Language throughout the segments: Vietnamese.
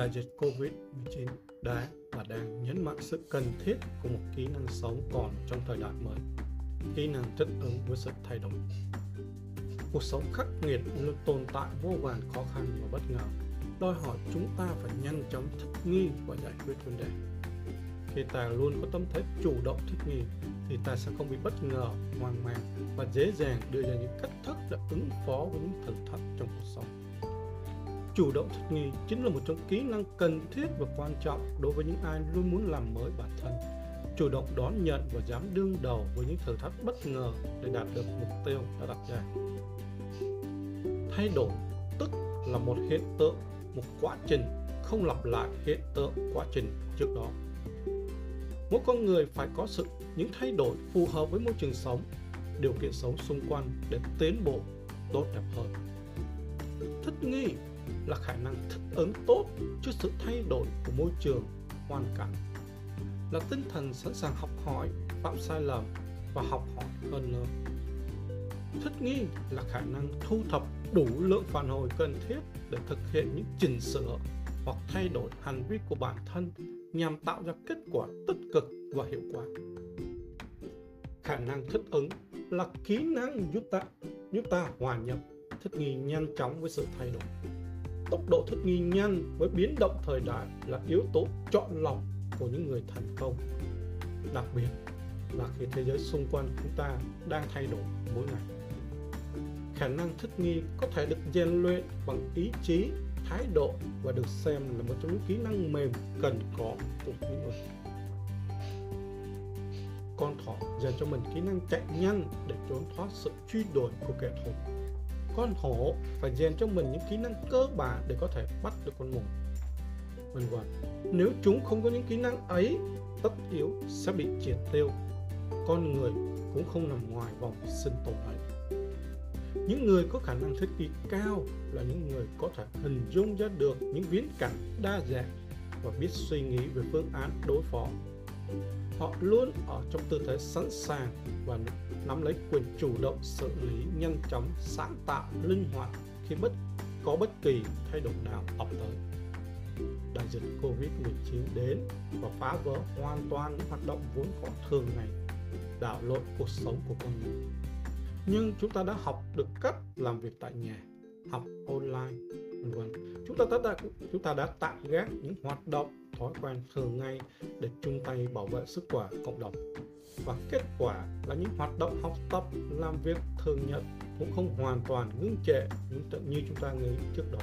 đại dịch Covid-19 đã và đang nhấn mạnh sự cần thiết của một kỹ năng sống còn trong thời đại mới, kỹ năng thích ứng với sự thay đổi. Cuộc sống khắc nghiệt luôn tồn tại vô vàn khó khăn và bất ngờ, đòi hỏi chúng ta phải nhanh chóng thích nghi và giải quyết vấn đề. Khi ta luôn có tâm thế chủ động thích nghi, thì ta sẽ không bị bất ngờ, hoang mang và dễ dàng đưa ra những cách thức để ứng phó với những thử thách trong cuộc sống chủ động thích nghi chính là một trong kỹ năng cần thiết và quan trọng đối với những ai luôn muốn làm mới bản thân. Chủ động đón nhận và dám đương đầu với những thử thách bất ngờ để đạt được mục tiêu đã đặt ra. Thay đổi, tức là một hiện tượng, một quá trình, không lặp lại hiện tượng quá trình trước đó. Mỗi con người phải có sự, những thay đổi phù hợp với môi trường sống, điều kiện sống xung quanh để tiến bộ tốt đẹp hơn. Thích nghi là khả năng thích ứng tốt trước sự thay đổi của môi trường, hoàn cảnh. Là tinh thần sẵn sàng học hỏi, phạm sai lầm và học hỏi hơn nữa. Thích nghi là khả năng thu thập đủ lượng phản hồi cần thiết để thực hiện những chỉnh sửa hoặc thay đổi hành vi của bản thân nhằm tạo ra kết quả tích cực và hiệu quả. Khả năng thích ứng là kỹ năng giúp ta giúp ta hòa nhập, thích nghi nhanh chóng với sự thay đổi tốc độ thích nghi nhanh với biến động thời đại là yếu tố chọn lọc của những người thành công. Đặc biệt là khi thế giới xung quanh chúng ta đang thay đổi mỗi ngày. Khả năng thích nghi có thể được rèn luyện bằng ý chí, thái độ và được xem là một trong những kỹ năng mềm cần có của những người con thỏ dành cho mình kỹ năng chạy nhanh để trốn thoát sự truy đuổi của kẻ thù con hổ phải rèn cho mình những kỹ năng cơ bản để có thể bắt được con mồi. Vân vân nếu chúng không có những kỹ năng ấy, tất yếu sẽ bị triệt tiêu. Con người cũng không nằm ngoài vòng sinh tồn ấy. Những người có khả năng thích nghi cao là những người có thể hình dung ra được những viễn cảnh đa dạng và biết suy nghĩ về phương án đối phó họ luôn ở trong tư thế sẵn sàng và nắm lấy quyền chủ động xử lý nhanh chóng, sáng tạo, linh hoạt khi bất, có bất kỳ thay đổi nào ập tới. Đại dịch Covid-19 đến và phá vỡ hoàn toàn những hoạt động vốn có thường ngày, đảo lộn cuộc sống của con người. Nhưng chúng ta đã học được cách làm việc tại nhà, học online. Vân chúng ta đã, chúng ta đã tạm gác những hoạt động thói quen thường ngày để chung tay bảo vệ sức khỏe cộng đồng. Và kết quả là những hoạt động học tập, làm việc thường nhật cũng không hoàn toàn ngưng trệ như chúng ta nghĩ trước đó.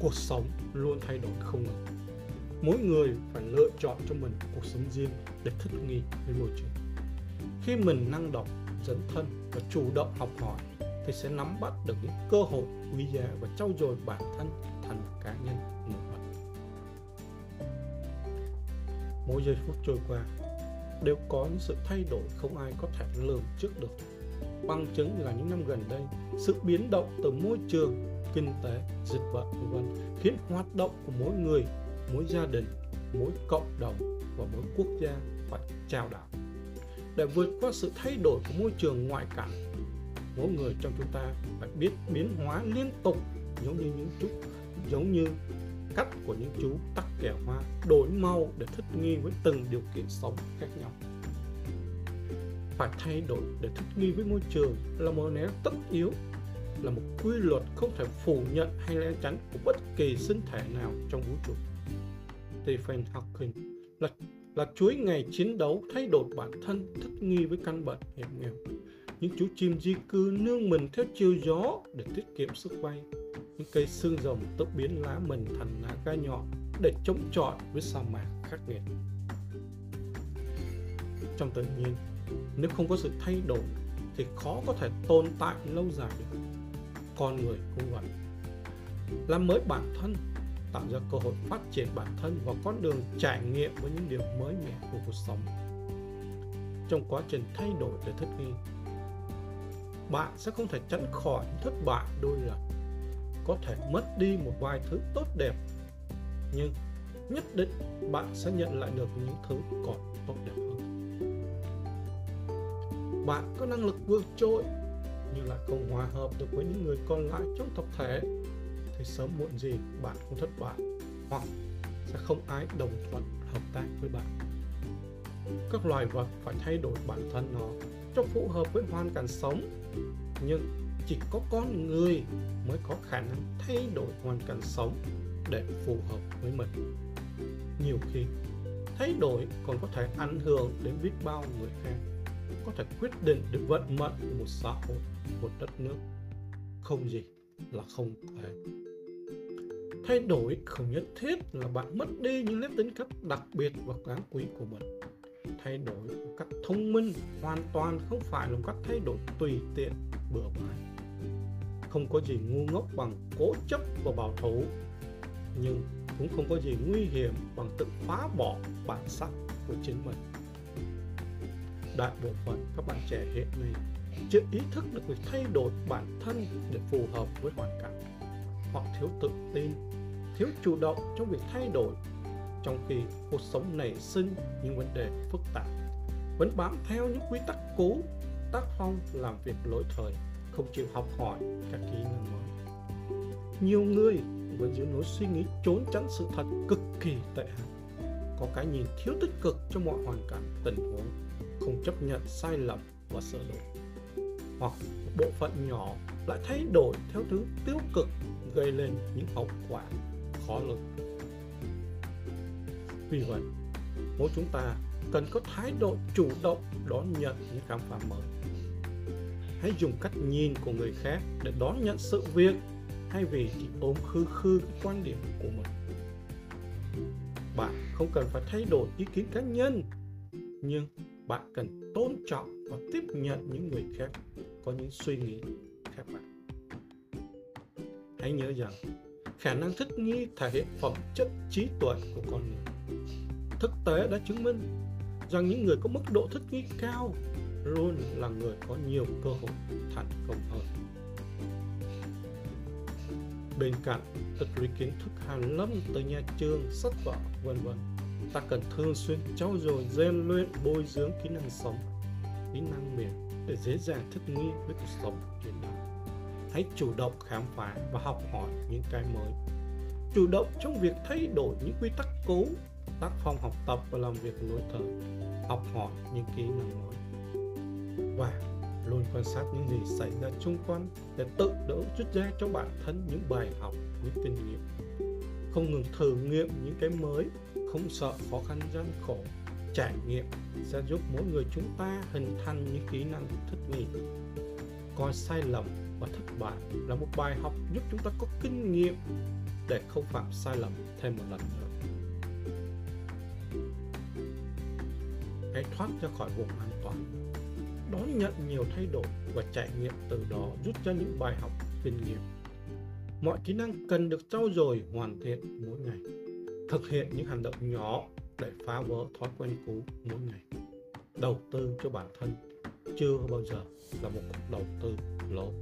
Cuộc sống luôn thay đổi không ngừng. Mỗi người phải lựa chọn cho mình cuộc sống riêng để thích nghi với môi trường. Khi mình năng động, dấn thân và chủ động học hỏi thì sẽ nắm bắt được những cơ hội, quý giá và trau dồi bản thân thành một cá nhân. Mỗi giây phút trôi qua đều có những sự thay đổi không ai có thể lường trước được. Bằng chứng là những năm gần đây, sự biến động từ môi trường, kinh tế, dịch bệnh, vân khiến hoạt động của mỗi người, mỗi gia đình, mỗi cộng đồng và mỗi quốc gia phải trao đảo. Để vượt qua sự thay đổi của môi trường ngoại cảnh, mỗi người trong chúng ta phải biết biến hóa liên tục giống như những chú giống như cách của những chú tắc kẻ hoa đổi màu để thích nghi với từng điều kiện sống khác nhau. Phải thay đổi để thích nghi với môi trường là một nét tất yếu, là một quy luật không thể phủ nhận hay né tránh của bất kỳ sinh thể nào trong vũ trụ. Stephen Hawking là là chuỗi ngày chiến đấu thay đổi bản thân thích nghi với căn bệnh hiểm nghèo. Những chú chim di cư nương mình theo chiều gió để tiết kiệm sức bay những cây xương rồng tốc biến lá mình thành lá gai nhọn để chống chọi với sa mạc khắc nghiệt. Trong tự nhiên, nếu không có sự thay đổi thì khó có thể tồn tại lâu dài được. Con người cũng vậy. Làm mới bản thân, tạo ra cơ hội phát triển bản thân và con đường trải nghiệm với những điều mới mẻ của cuộc sống. Trong quá trình thay đổi để thích nghi, bạn sẽ không thể tránh khỏi thất bại đôi lần có thể mất đi một vài thứ tốt đẹp. Nhưng nhất định bạn sẽ nhận lại được những thứ còn tốt đẹp hơn. Bạn có năng lực vượt trội, nhưng lại không hòa hợp được với những người còn lại trong tập thể, thì sớm muộn gì bạn cũng thất bại, hoặc sẽ không ai đồng thuận hợp tác với bạn. Các loài vật phải thay đổi bản thân nó cho phù hợp với hoàn cảnh sống, nhưng chỉ có con người mới có khả năng thay đổi hoàn cảnh sống để phù hợp với mình. Nhiều khi, thay đổi còn có thể ảnh hưởng đến biết bao người khác, có thể quyết định được vận mệnh của một xã hội, một đất nước. Không gì là không thể. Thay đổi không nhất thiết là bạn mất đi những nét tính cách đặc biệt và đáng quý của mình. Thay đổi một cách thông minh hoàn toàn không phải là một cách thay đổi tùy tiện bừa bãi. Không có gì ngu ngốc bằng cố chấp và bảo thủ, nhưng cũng không có gì nguy hiểm bằng tự phá bỏ bản sắc của chính mình. Đại bộ phận các bạn trẻ hiện nay chưa ý thức được việc thay đổi bản thân để phù hợp với hoàn cảnh. Họ thiếu tự tin, thiếu chủ động trong việc thay đổi, trong khi cuộc sống nảy sinh những vấn đề phức tạp. Vẫn bám theo những quy tắc cũ tác phong làm việc lỗi thời, không chịu học hỏi các kỹ năng mới. Nhiều người vẫn giữ lối suy nghĩ trốn tránh sự thật cực kỳ tệ hại. Có cái nhìn thiếu tích cực trong mọi hoàn cảnh, tình huống, không chấp nhận sai lầm và sửa đổi hoặc bộ phận nhỏ lại thay đổi theo thứ tiêu cực gây lên những hậu quả khó lường. Vì vậy, mỗi chúng ta cần có thái độ chủ động đón nhận những khám phá mới hãy dùng cách nhìn của người khác để đón nhận sự việc thay vì chỉ ôm khư khư cái quan điểm của mình. Bạn không cần phải thay đổi ý kiến cá nhân, nhưng bạn cần tôn trọng và tiếp nhận những người khác có những suy nghĩ khác bạn. Hãy nhớ rằng, khả năng thích nghi thể hiện phẩm chất trí tuệ của con người. Thực tế đã chứng minh rằng những người có mức độ thích nghi cao luôn là người có nhiều cơ hội thành công hơn. Bên cạnh tích lũy kiến thức hàn lâm từ nhà trường, sách vở, vân vân. Ta cần thường xuyên trau dồi, rèn luyện bồi dưỡng kỹ năng sống, kỹ năng mềm để dễ dàng thích nghi với cuộc sống hiện đại. Hãy chủ động khám phá và học hỏi những cái mới. Chủ động trong việc thay đổi những quy tắc cũ, tác phong học tập và làm việc nội thời học hỏi những kỹ năng mới và luôn quan sát những gì xảy ra xung quanh để tự đỡ rút ra cho bản thân những bài học những kinh nghiệm. Không ngừng thử nghiệm những cái mới, không sợ khó khăn gian khổ. Trải nghiệm sẽ giúp mỗi người chúng ta hình thành những kỹ năng thích nghi. Coi sai lầm và thất bại là một bài học giúp chúng ta có kinh nghiệm để không phạm sai lầm thêm một lần nữa. Hãy thoát ra khỏi vùng an toàn đón nhận nhiều thay đổi và trải nghiệm từ đó rút ra những bài học, kinh nghiệm. Mọi kỹ năng cần được trau dồi, hoàn thiện mỗi ngày. Thực hiện những hành động nhỏ để phá vỡ thói quen cũ mỗi ngày. Đầu tư cho bản thân. Chưa bao giờ là một cuộc đầu tư lỗ